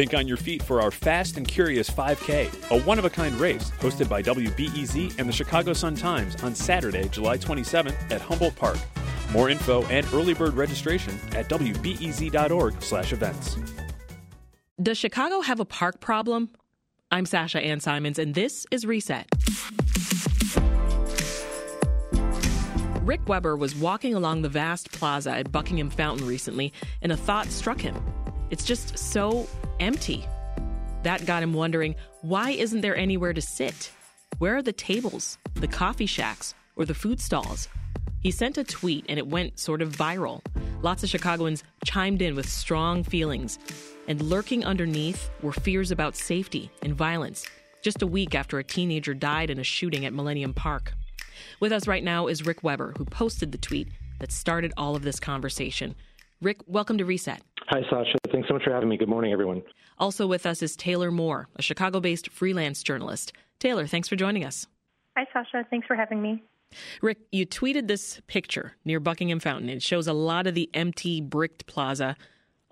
Think on your feet for our Fast and Curious 5K, a one of a kind race hosted by WBEZ and the Chicago Sun Times on Saturday, July 27th at Humboldt Park. More info and early bird registration at wbez.org/events. Does Chicago have a park problem? I'm Sasha Ann Simons, and this is Reset. Rick Weber was walking along the vast plaza at Buckingham Fountain recently, and a thought struck him. It's just so empty. That got him wondering why isn't there anywhere to sit? Where are the tables, the coffee shacks, or the food stalls? He sent a tweet and it went sort of viral. Lots of Chicagoans chimed in with strong feelings, and lurking underneath were fears about safety and violence, just a week after a teenager died in a shooting at Millennium Park. With us right now is Rick Weber, who posted the tweet that started all of this conversation. Rick, welcome to Reset. Hi, Sasha. Thanks so much for having me. Good morning, everyone. Also with us is Taylor Moore, a Chicago based freelance journalist. Taylor, thanks for joining us. Hi, Sasha. Thanks for having me. Rick, you tweeted this picture near Buckingham Fountain. It shows a lot of the empty bricked plaza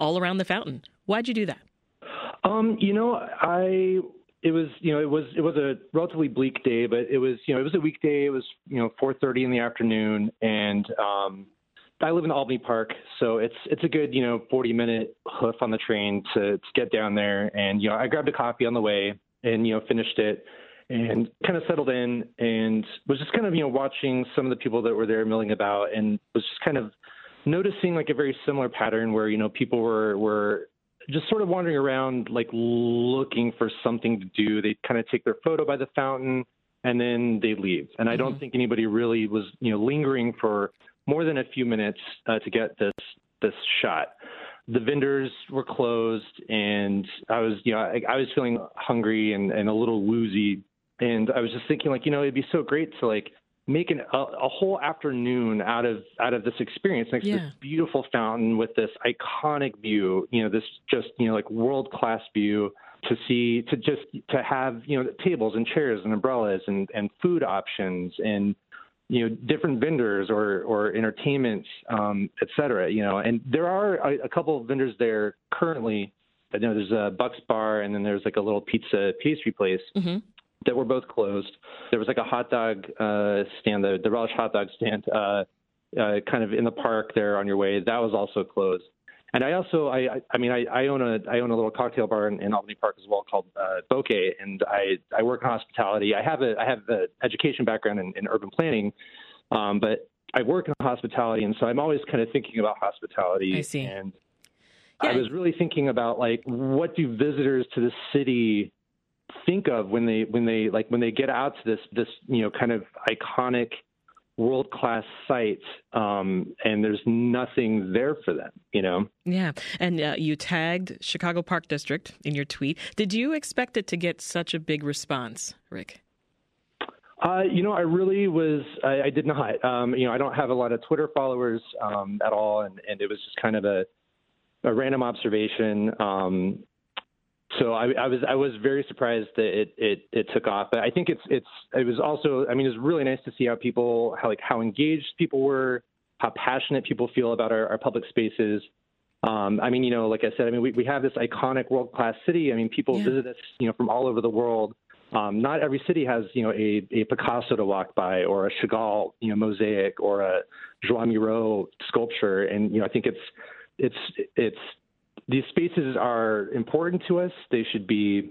all around the fountain. Why'd you do that? Um, you know, I it was you know it was it was a relatively bleak day, but it was you know it was a weekday. It was you know 4:30 in the afternoon, and um, I live in Albany Park, so it's it's a good you know 40 minute hoof on the train to, to get down there. And you know I grabbed a coffee on the way and you know finished it and kind of settled in and was just kind of you know watching some of the people that were there milling about and was just kind of noticing like a very similar pattern where you know people were were just sort of wandering around like looking for something to do. They kind of take their photo by the fountain and then they leave. And I don't mm-hmm. think anybody really was you know lingering for more than a few minutes uh, to get this this shot. The vendors were closed, and I was, you know, I, I was feeling hungry and, and a little woozy, and I was just thinking, like, you know, it'd be so great to like make an, a, a whole afternoon out of out of this experience next yeah. to this beautiful fountain with this iconic view. You know, this just you know like world class view to see to just to have you know tables and chairs and umbrellas and and food options and you know different vendors or or entertainment um, et cetera you know and there are a, a couple of vendors there currently I know there's a Bucks bar and then there's like a little pizza pastry place mm-hmm. that were both closed. There was like a hot dog uh, stand, the, the relish hot dog stand, uh, uh, kind of in the park there on your way. That was also closed. And I also, I, I mean, I, I own a, I own a little cocktail bar in, in Albany Park as well called uh, Bokeh, and I, I work in hospitality. I have a, I have an education background in, in urban planning, um, but I work in hospitality, and so I'm always kind of thinking about hospitality. I see. And yeah. I was really thinking about like, what do visitors to the city think of when they, when they, like, when they get out to this, this, you know, kind of iconic world class sites, um, and there's nothing there for them, you know? Yeah. And uh, you tagged Chicago Park District in your tweet. Did you expect it to get such a big response, Rick? Uh, you know, I really was. I, I did not. Um, you know, I don't have a lot of Twitter followers um, at all, and, and it was just kind of a, a random observation. Um, so I, I, was I was very surprised that it, it it took off. But I think it's it's it was also I mean it was really nice to see how people how like how engaged people were, how passionate people feel about our, our public spaces. Um, I mean you know like I said I mean we, we have this iconic world class city. I mean people yeah. visit us you know from all over the world. Um, not every city has you know a, a Picasso to walk by or a Chagall you know mosaic or a Joan Miro sculpture, and you know I think it's it's it's these spaces are important to us. They should be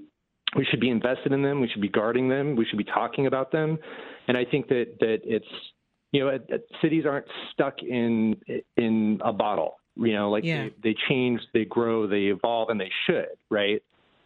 we should be invested in them. We should be guarding them. We should be talking about them. And I think that that it's you know cities aren't stuck in in a bottle. You know, like yeah. they, they change, they grow, they evolve, and they should. Right.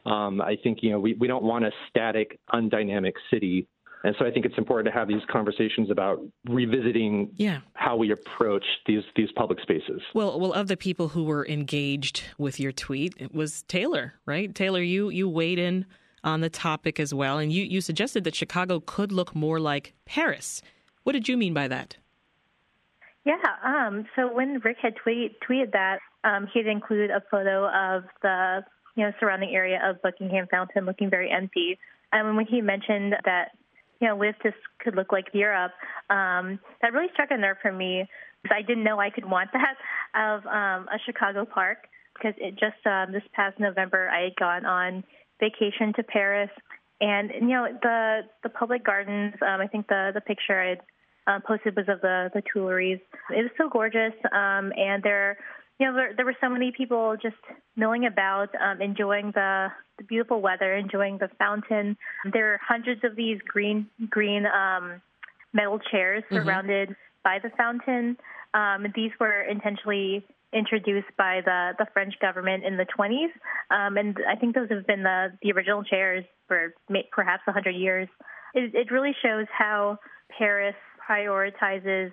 Um, I think you know we, we don't want a static, undynamic city. And so I think it's important to have these conversations about revisiting yeah. how we approach these these public spaces. Well, well, of the people who were engaged with your tweet, it was Taylor, right? Taylor, you you weighed in on the topic as well, and you you suggested that Chicago could look more like Paris. What did you mean by that? Yeah. Um, so when Rick had tweet, tweeted that, um, he had included a photo of the you know surrounding area of Buckingham Fountain looking very empty. And when he mentioned that you know, if this could look like Europe, um, that really struck a nerve for me because I didn't know I could want that of um, a Chicago park. because it just um, this past November I had gone on vacation to Paris, and you know the the public gardens. Um, I think the the picture I had uh, posted was of the the Tuileries. It was so gorgeous, um, and there you know, there, there were so many people just milling about, um, enjoying the, the beautiful weather, enjoying the fountain. There are hundreds of these green green um, metal chairs mm-hmm. surrounded by the fountain. Um, these were intentionally introduced by the, the French government in the 20s, um, and I think those have been the, the original chairs for perhaps 100 years. It, it really shows how Paris prioritizes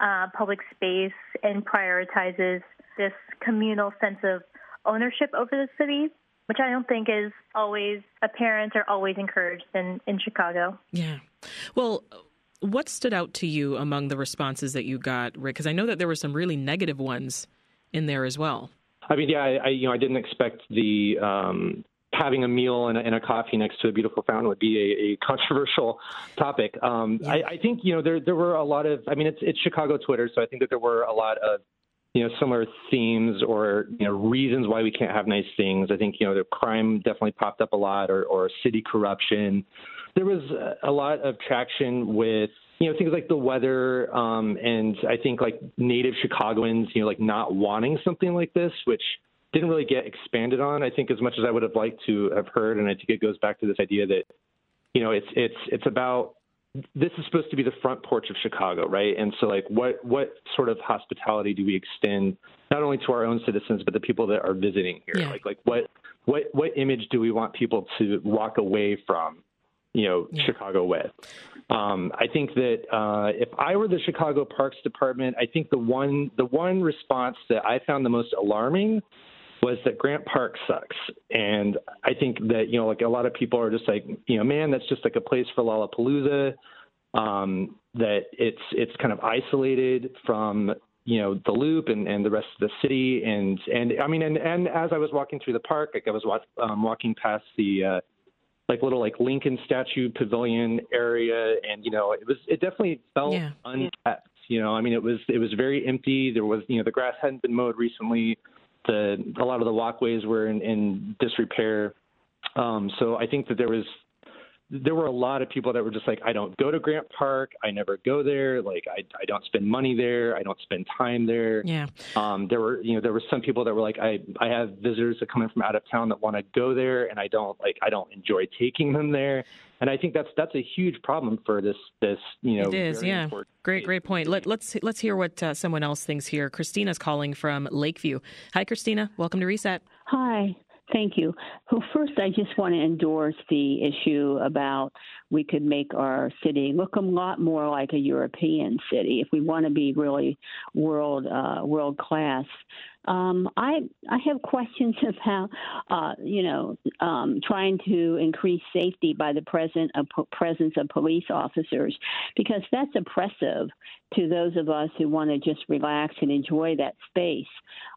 uh, public space and prioritizes this communal sense of ownership over the city, which I don't think is always apparent or always encouraged in, in Chicago. Yeah. Well, what stood out to you among the responses that you got, Rick? Because I know that there were some really negative ones in there as well. I mean, yeah, I, I you know I didn't expect the um, having a meal and a, and a, coffee next to a beautiful fountain would be a, a controversial topic. Um, yeah. I, I, think you know there there were a lot of. I mean, it's it's Chicago Twitter, so I think that there were a lot of you know similar themes or you know reasons why we can't have nice things. I think you know the crime definitely popped up a lot, or, or city corruption. There was a lot of traction with you know things like the weather, um, and I think like native Chicagoans, you know, like not wanting something like this, which didn't really get expanded on. I think as much as I would have liked to have heard, and I think it goes back to this idea that you know it's it's it's about this is supposed to be the front porch of Chicago, right? And so, like, what what sort of hospitality do we extend not only to our own citizens but the people that are visiting here? Yeah. Like, like what what what image do we want people to walk away from, you know, yeah. Chicago with? Um, I think that uh, if I were the Chicago Parks Department, I think the one the one response that I found the most alarming was that Grant Park sucks. And I think that, you know, like a lot of people are just like, you know, man, that's just like a place for Lollapalooza. Um, that it's it's kind of isolated from you know the loop and, and the rest of the city and and I mean and and as I was walking through the park like I was walk, um, walking past the uh, like little like Lincoln statue pavilion area and you know it was it definitely felt yeah. unkept you know I mean it was it was very empty there was you know the grass hadn't been mowed recently the a lot of the walkways were in, in disrepair. Um, so I think that there was there were a lot of people that were just like, I don't go to Grant Park. I never go there. Like, I, I don't spend money there. I don't spend time there. Yeah. Um, there were, you know, there were some people that were like, I, I have visitors that come in from out of town that want to go there, and I don't like, I don't enjoy taking them there. And I think that's that's a huge problem for this this you know. It is, yeah. Great, great point. Let, let's let's hear what uh, someone else thinks here. Christina's calling from Lakeview. Hi, Christina. Welcome to Reset. Hi. Thank you. Well, first, I just want to endorse the issue about we could make our city look a lot more like a European city if we want to be really world uh, world class. Um, I I have questions about uh, you know um, trying to increase safety by the present uh, presence of police officers because that's oppressive to those of us who want to just relax and enjoy that space.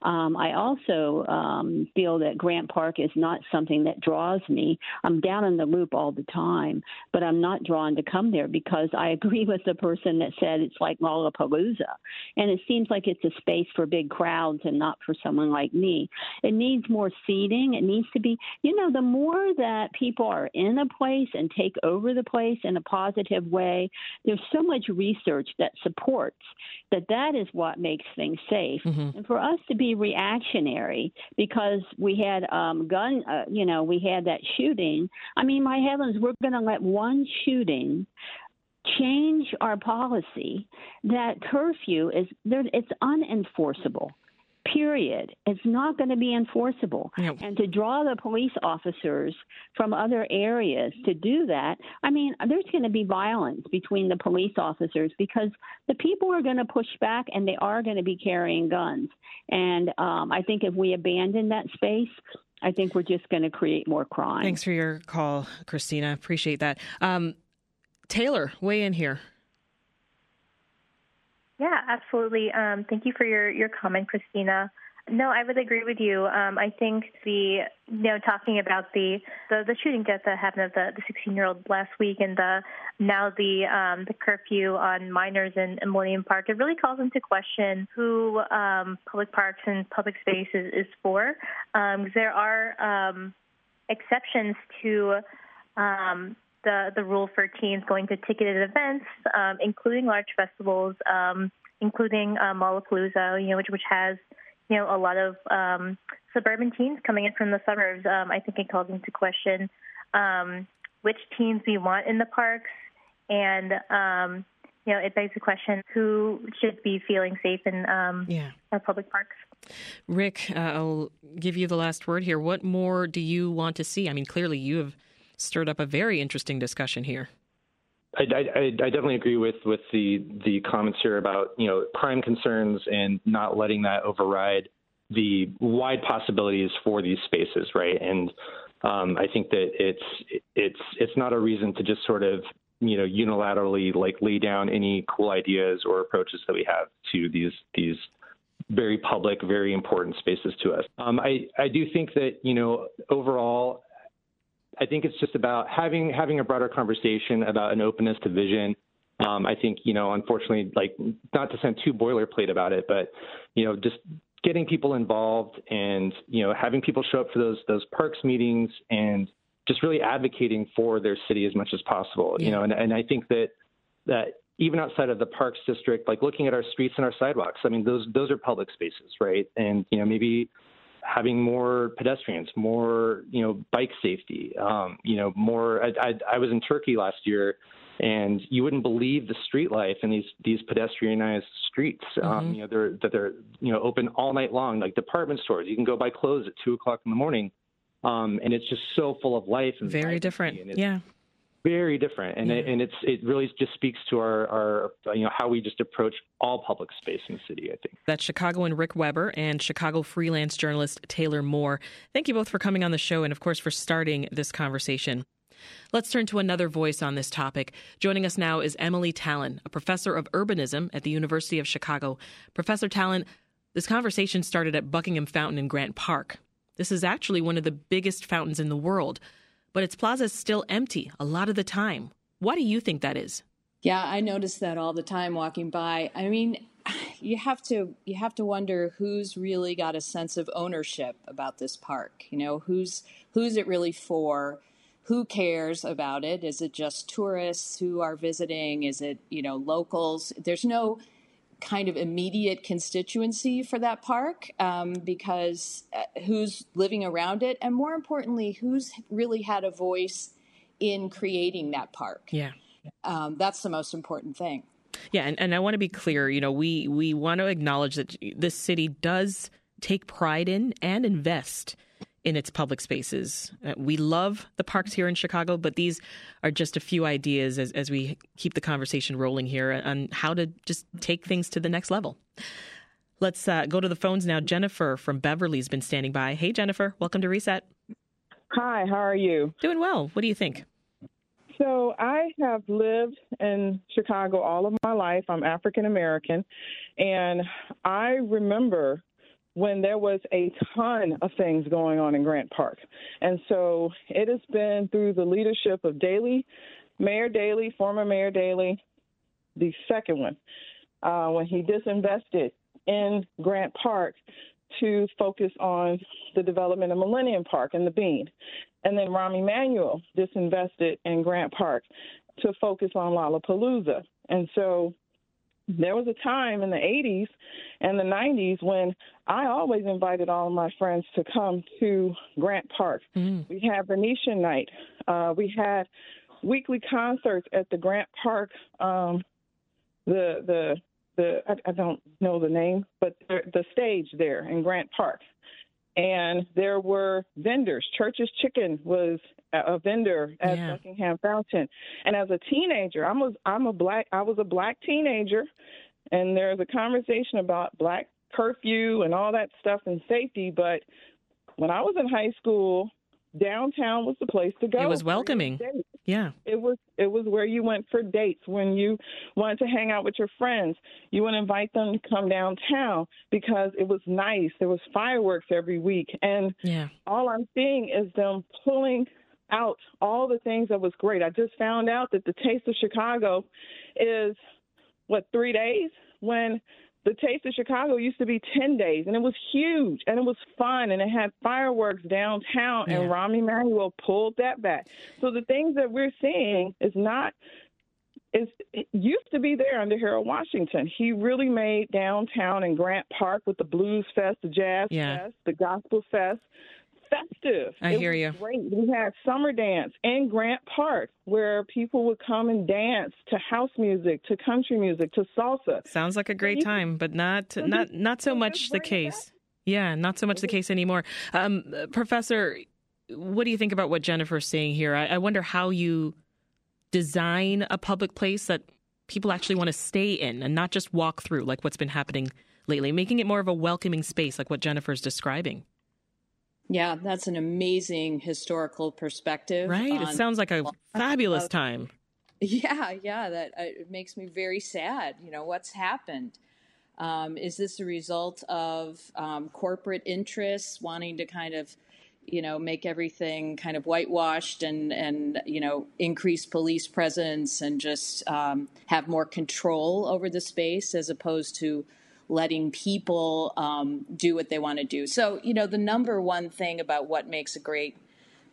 Um, I also um, feel that Grant Park is not something that draws me. I'm down in the loop all the time, but I'm not drawn to come there because I agree with the person that said it's like Lollapalooza, and it seems like it's a space for big crowds and not for someone like me. It needs more seating. It needs to be, you know, the more that people are in a place and take over the place in a positive way, there's so much research that supports that that is what makes things safe. Mm-hmm. And for us to be reactionary because we had um, gun, uh, you know, we had that shooting. I mean, my heavens, we're going to let one shooting change our policy that curfew is there it's unenforceable period. It's not going to be enforceable. Yep. And to draw the police officers from other areas to do that, I mean, there's going to be violence between the police officers because the people are going to push back and they are going to be carrying guns. And um, I think if we abandon that space, I think we're just going to create more crime. Thanks for your call, Christina. Appreciate that. Um, Taylor, weigh in here. Yeah, absolutely. Um, thank you for your, your comment, Christina. No, I would agree with you. Um, I think the you know talking about the the, the shooting death that happened of the the 16 year old last week and the now the um, the curfew on minors in, in Millennium Park it really calls into question who um, public parks and public spaces is for. Um, there are um, exceptions to um, the the rule for teens going to ticketed events, um, including large festivals, um, including uh, Lollapalooza, you know, which which has you know a lot of um, suburban teens coming in from the suburbs. Um, I think it calls into question um, which teens we want in the parks, and um, you know, it begs the question who should be feeling safe in um, yeah. our public parks. Rick, uh, I'll give you the last word here. What more do you want to see? I mean, clearly you have stirred up a very interesting discussion here. I, I, I, definitely agree with, with the the comments here about you know crime concerns and not letting that override the wide possibilities for these spaces, right? And um, I think that it's it's it's not a reason to just sort of you know unilaterally like lay down any cool ideas or approaches that we have to these these very public, very important spaces to us. Um, I I do think that you know overall I think it's just about having having a broader conversation about an openness to vision. Um, I think you know, unfortunately, like not to sound too boilerplate about it, but you know, just getting people involved and you know having people show up for those those parks meetings and just really advocating for their city as much as possible. Yeah. You know, and, and I think that that even outside of the parks district, like looking at our streets and our sidewalks, I mean, those those are public spaces, right? And you know, maybe having more pedestrians, more you know bike safety, um, you know more. I, I, I was in Turkey last year, and you wouldn't believe the street life in these these pedestrianized streets. Um, mm-hmm. Um, you know they're that they're you know open all night long, like department stores. You can go buy clothes at two o'clock in the morning, um, and it's just so full of life. And Very different. yeah very different, and yeah. it, and it's it really just speaks to our our you know how we just approach all public space in the city. I think that's Chicagoan Rick Weber and Chicago freelance journalist Taylor Moore. Thank you both for coming on the show and of course for starting this conversation. Let's turn to another voice on this topic. Joining us now is Emily Talen, a professor of urbanism at the University of Chicago. Professor Talen, this conversation started at Buckingham Fountain in Grant Park. This is actually one of the biggest fountains in the world but its plaza is still empty a lot of the time. Why do you think that is? Yeah, I notice that all the time walking by. I mean, you have to you have to wonder who's really got a sense of ownership about this park. You know, who's who's it really for? Who cares about it? Is it just tourists who are visiting? Is it, you know, locals? There's no kind of immediate constituency for that park um, because uh, who's living around it, and more importantly, who's really had a voice in creating that park. Yeah, um, that's the most important thing. Yeah, and, and I want to be clear. You know, we we want to acknowledge that this city does take pride in and invest in its public spaces. Uh, we love the parks here in Chicago, but these are just a few ideas as, as we keep the conversation rolling here on how to just take things to the next level. Let's uh, go to the phones now. Jennifer from Beverly's been standing by. Hey, Jennifer, welcome to Reset. Hi, how are you? Doing well. What do you think? So, I have lived in Chicago all of my life. I'm African American, and I remember when there was a ton of things going on in Grant Park. And so it has been through the leadership of Daley, Mayor Daley, former Mayor Daley, the second one, uh, when he disinvested in Grant Park to focus on the development of Millennium Park and the Bean. And then Rahm Emanuel disinvested in Grant Park to focus on Lollapalooza. And so there was a time in the 80s and the 90s when I always invited all of my friends to come to Grant Park. Mm. We had Venetian night. Uh, we had weekly concerts at the Grant Park. Um, the the the I, I don't know the name, but the, the stage there in Grant Park and there were vendors. Church's Chicken was a vendor at yeah. Buckingham Fountain. And as a teenager, I'm a I'm a black I was a black teenager, and there's a conversation about black curfew and all that stuff and safety. But when I was in high school, downtown was the place to go. It was welcoming. Yeah. It was it was where you went for dates when you wanted to hang out with your friends. You would invite them to come downtown because it was nice. There was fireworks every week and yeah. all I'm seeing is them pulling out all the things that was great. I just found out that the Taste of Chicago is what 3 days when the Taste of Chicago used to be 10 days, and it was huge, and it was fun, and it had fireworks downtown, yeah. and Rahm Emanuel pulled that back. So the things that we're seeing is not is it used to be there under Harold Washington. He really made downtown and Grant Park with the Blues Fest, the Jazz yeah. Fest, the Gospel Fest festive. I it hear you. Great. We had summer dance in Grant Park where people would come and dance to house music, to country music, to salsa. Sounds like a great time, but not not not so much the case. Yeah, not so much the case anymore. Um, Professor, what do you think about what Jennifer's saying here? I, I wonder how you design a public place that people actually want to stay in and not just walk through, like what's been happening lately, making it more of a welcoming space, like what Jennifer's describing. Yeah, that's an amazing historical perspective. Right? It sounds like a fabulous of, time. Yeah, yeah, that uh, it makes me very sad. You know, what's happened? Um, is this a result of um, corporate interests wanting to kind of, you know, make everything kind of whitewashed and and you know increase police presence and just um, have more control over the space as opposed to letting people um, do what they want to do. So, you know, the number one thing about what makes a great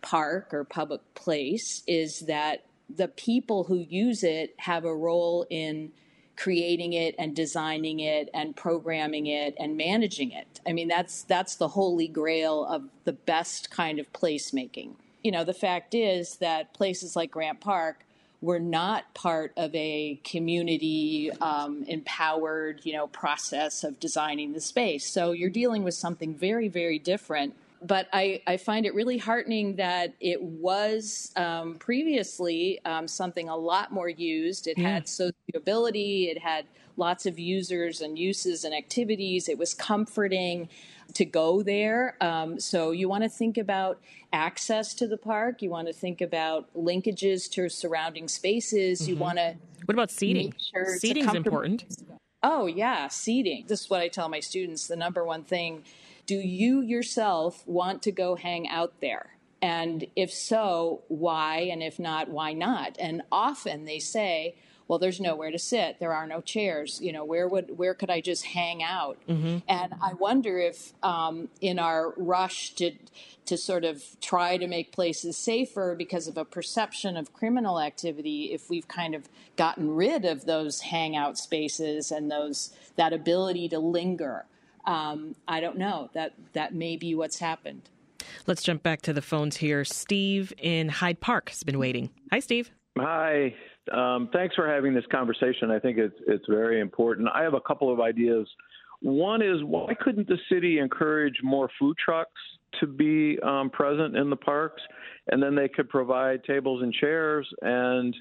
park or public place is that the people who use it have a role in creating it and designing it and programming it and managing it. I mean, that's that's the holy grail of the best kind of placemaking. You know, the fact is that places like Grant Park were not part of a community um, empowered, you know, process of designing the space. So you're dealing with something very, very different. But I, I find it really heartening that it was um, previously um, something a lot more used. It yeah. had sociability, it had lots of users and uses and activities. It was comforting to go there. Um, so you want to think about access to the park. You want to think about linkages to surrounding spaces. Mm-hmm. You want to. What about seating? Sure seating is important. Oh yeah, seating. This is what I tell my students. The number one thing: Do you yourself want to go hang out there? And if so, why? And if not, why not? And often they say, well there's nowhere to sit. There are no chairs. You know where would where could i just hang out? Mm-hmm. and i wonder if um, in our rush to to sort of try to make places safer because of a perception of criminal activity if we've kind of gotten rid of those hangout spaces and those that ability to linger. Um, i don't know. That that may be what's happened. Let's jump back to the phones here. Steve in hyde park has been waiting. Hi steve. Hi um, thanks for having this conversation. I think it's it's very important. I have a couple of ideas. One is why couldn't the city encourage more food trucks to be um, present in the parks, and then they could provide tables and chairs and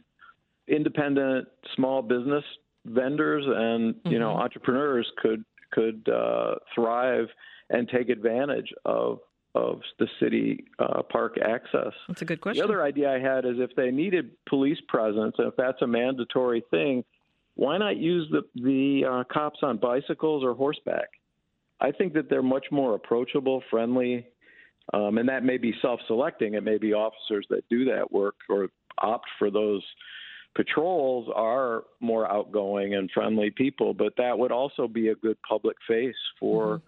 independent small business vendors and you mm-hmm. know entrepreneurs could could uh, thrive and take advantage of of the city uh, park access. That's a good question. The other idea I had is if they needed police presence, and if that's a mandatory thing, why not use the the uh, cops on bicycles or horseback? I think that they're much more approachable, friendly, um, and that may be self-selecting. It may be officers that do that work or opt for those patrols are more outgoing and friendly people, but that would also be a good public face for. Mm-hmm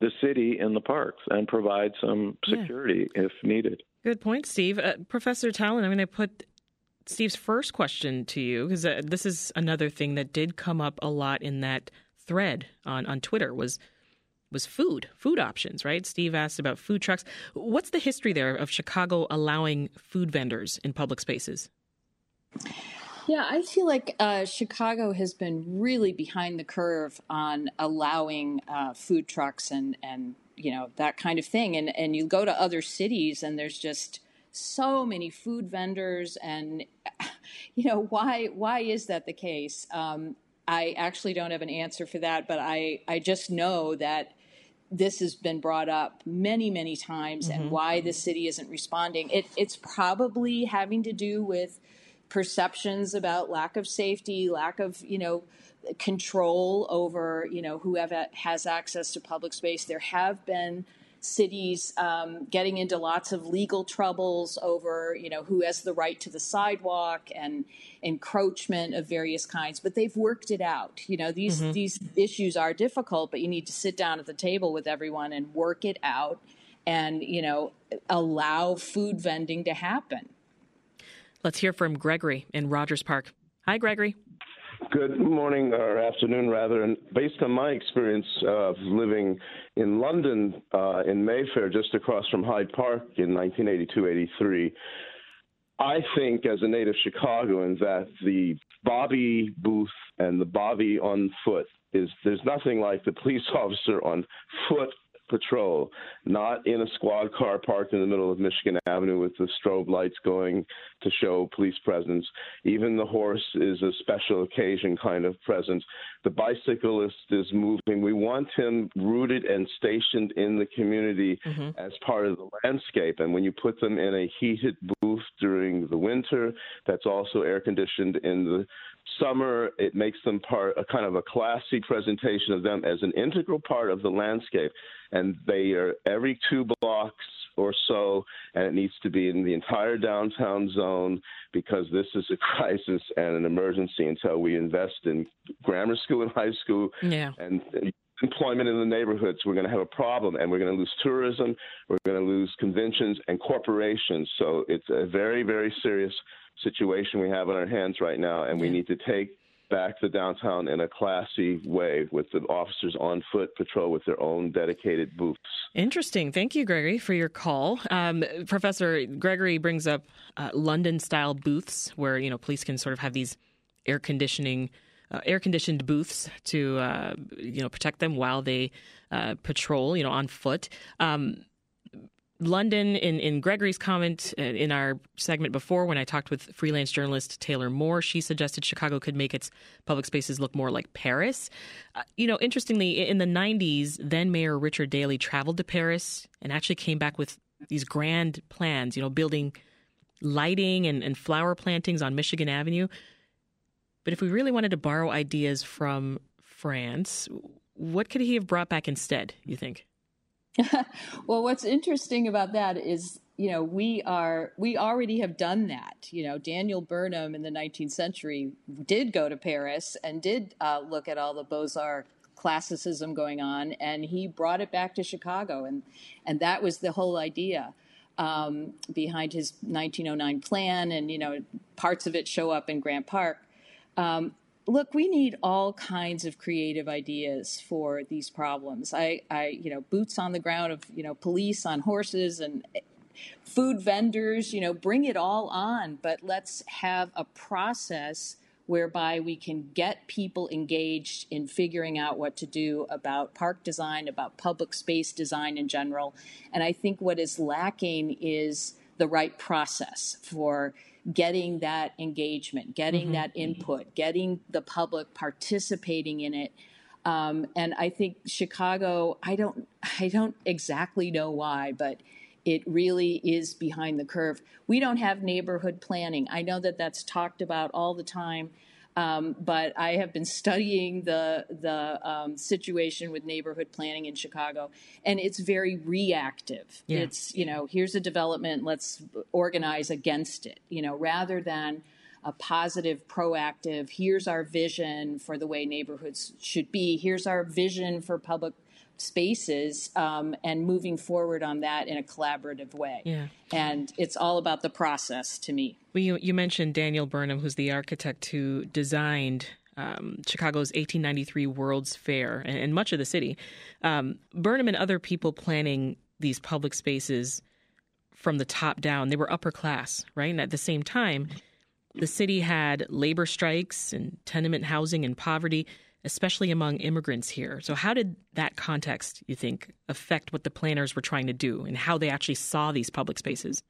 the city in the parks and provide some security yeah. if needed. Good point, Steve. Uh, Professor Talen, I'm going to put Steve's first question to you because uh, this is another thing that did come up a lot in that thread on, on Twitter was was food, food options, right? Steve asked about food trucks. What's the history there of Chicago allowing food vendors in public spaces? Yeah, I feel like uh, Chicago has been really behind the curve on allowing uh, food trucks and and you know that kind of thing. And and you go to other cities and there's just so many food vendors and you know why why is that the case? Um, I actually don't have an answer for that, but I I just know that this has been brought up many, many times, mm-hmm. and why the city isn't responding. It, it's probably having to do with perceptions about lack of safety, lack of you know control over you know who has access to public space. There have been cities um, getting into lots of legal troubles over you know who has the right to the sidewalk and encroachment of various kinds but they've worked it out you know these mm-hmm. these issues are difficult but you need to sit down at the table with everyone and work it out and you know allow food vending to happen let's hear from gregory in rogers park hi gregory Good morning or afternoon, rather. And based on my experience of living in London uh, in Mayfair, just across from Hyde Park in 1982 83, I think, as a native Chicagoan, that the Bobby booth and the Bobby on foot is there's nothing like the police officer on foot patrol, not in a squad car parked in the middle of Michigan Avenue with the strobe lights going to show police presence. Even the horse is a special occasion kind of presence. The bicyclist is moving. We want him rooted and stationed in the community mm-hmm. as part of the landscape. And when you put them in a heated booth during the winter, that's also air conditioned in the summer, it makes them part a kind of a classy presentation of them as an integral part of the landscape. And they are every two blocks or so, and it needs to be in the entire downtown zone because this is a crisis and an emergency until we invest in grammar school and high school yeah. and employment in the neighborhoods, we're going to have a problem, and we're going to lose tourism, we're going to lose conventions and corporations. So it's a very, very serious situation we have on our hands right now, and we need to take back the downtown in a classy way with the officers on foot patrol with their own dedicated booths. Interesting. Thank you, Gregory, for your call. Um, Professor Gregory brings up uh, London style booths where, you know, police can sort of have these air conditioning. Uh, air conditioned booths to uh, you know protect them while they uh, patrol you know on foot. Um, London, in, in Gregory's comment uh, in our segment before, when I talked with freelance journalist Taylor Moore, she suggested Chicago could make its public spaces look more like Paris. Uh, you know, interestingly, in the 90s, then Mayor Richard Daley traveled to Paris and actually came back with these grand plans, you know, building lighting and, and flower plantings on Michigan Avenue. But if we really wanted to borrow ideas from France, what could he have brought back instead, you think? well, what's interesting about that is, you know, we are we already have done that. You know, Daniel Burnham in the 19th century did go to Paris and did uh, look at all the Beaux Arts classicism going on, and he brought it back to Chicago, and and that was the whole idea. Um, behind his 1909 plan, and you know parts of it show up in Grant Park. Um, look, we need all kinds of creative ideas for these problems. I, I, you know, boots on the ground of, you know, police on horses and eh, food vendors, you know, bring it all on, but let's have a process whereby we can get people engaged in figuring out what to do about park design, about public space design in general. And I think what is lacking is the right process for getting that engagement, getting mm-hmm. that input, getting the public participating in it. Um, and I think Chicago, I don't, I don't exactly know why, but it really is behind the curve. We don't have neighborhood planning. I know that that's talked about all the time. Um, but I have been studying the the um, situation with neighborhood planning in Chicago, and it's very reactive. Yeah. It's you know here's a development, let's organize against it. You know rather than a positive, proactive. Here's our vision for the way neighborhoods should be. Here's our vision for public spaces um, and moving forward on that in a collaborative way. Yeah. And it's all about the process to me. Well, you, you mentioned Daniel Burnham, who's the architect who designed um, Chicago's 1893 World's Fair and, and much of the city. Um, Burnham and other people planning these public spaces from the top down, they were upper class, right? And at the same time, the city had labor strikes and tenement housing and poverty especially among immigrants here. So, how did that context, you think, affect what the planners were trying to do and how they actually saw these public spaces?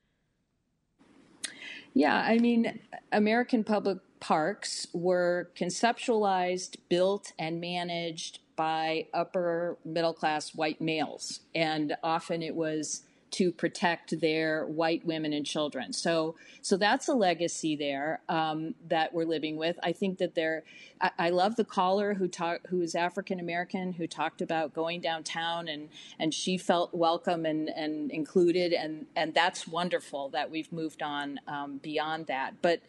Yeah, I mean, American public parks were conceptualized, built, and managed by upper middle class white males. And often it was to protect their white women and children. So, so that's a legacy there um, that we're living with. I think that there, I, I love the caller who talked, who is African American, who talked about going downtown and and she felt welcome and and included, and and that's wonderful that we've moved on um, beyond that. But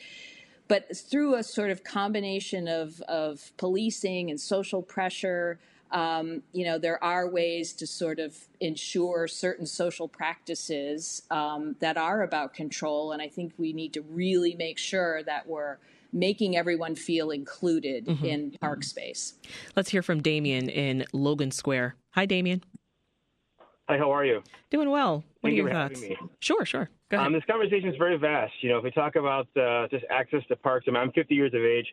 but through a sort of combination of of policing and social pressure um, you know, there are ways to sort of ensure certain social practices um, that are about control. And I think we need to really make sure that we're making everyone feel included mm-hmm. in park space. Let's hear from Damien in Logan Square. Hi, Damien. Hi, how are you? Doing well. What Thank are your thoughts? Sure, sure. Go ahead. Um, this conversation is very vast. You know, if we talk about uh, just access to parks, I mean, I'm 50 years of age.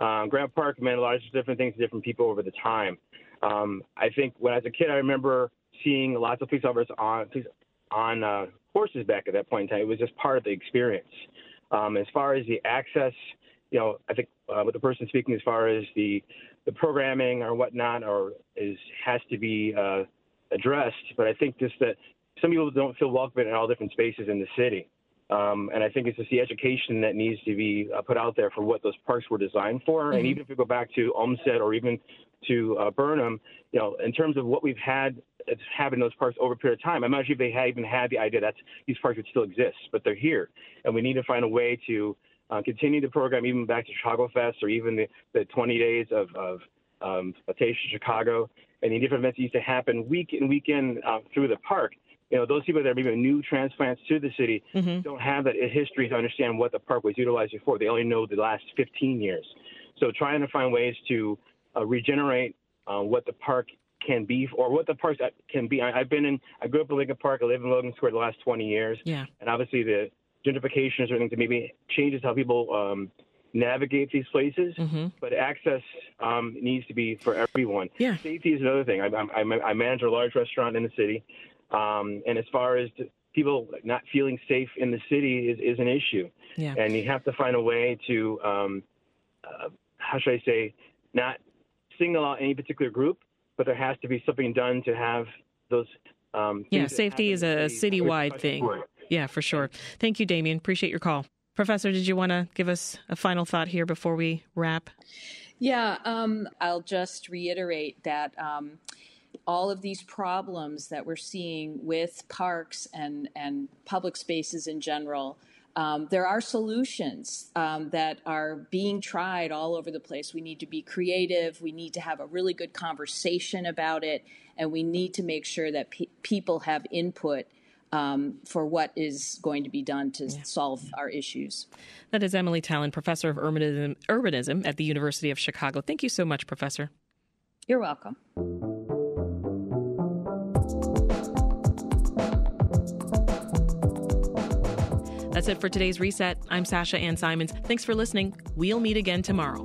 Um, Grant Park meant a lot of different things to different people over the time. Um, I think when as a kid, I remember seeing lots of police officers on on uh, horses back at that point in time. It was just part of the experience. Um, as far as the access, you know, I think uh, with the person speaking, as far as the the programming or whatnot, or is has to be uh, addressed. But I think just that some people don't feel welcome in all different spaces in the city. Um, and I think it's just the education that needs to be uh, put out there for what those parks were designed for. Mm-hmm. And even if we go back to Olmsted or even to uh, Burnham, you know, in terms of what we've had having those parks over a period of time, I'm not sure if they had even had the idea that these parks would still exist, but they're here, and we need to find a way to uh, continue the program even back to Chicago Fest or even the, the 20 days of, of um, Taste Chicago and the different events that used to happen week in week in uh, through the park you know, those people that are maybe new transplants to the city mm-hmm. don't have that history to understand what the park was utilized for. They only know the last 15 years. So trying to find ways to regenerate uh, what the park can be or what the parks can be. I, have been in, I grew up in Lincoln Park. I live in Logan Square the last 20 years. Yeah. And obviously the gentrification is something that maybe changes how people um, navigate these places, mm-hmm. but access um, needs to be for everyone. Yeah. Safety is another thing. I, I, I manage a large restaurant in the city. Um, and as far as people not feeling safe in the city is, is an issue. Yeah. And you have to find a way to, um, uh, how should I say, not single out any particular group, but there has to be something done to have those. Um, yeah, safety is a citywide thing. Yeah, for sure. Thank you, Damien. Appreciate your call. Professor, did you want to give us a final thought here before we wrap? Yeah, um, I'll just reiterate that um, all of these problems that we're seeing with parks and, and public spaces in general. Um, there are solutions um, that are being tried all over the place. We need to be creative. We need to have a really good conversation about it. And we need to make sure that pe- people have input um, for what is going to be done to yeah. solve our issues. That is Emily Talen, professor of urbanism, urbanism at the University of Chicago. Thank you so much, Professor. You're welcome. That's it for today's reset. I'm Sasha Ann Simons. Thanks for listening. We'll meet again tomorrow.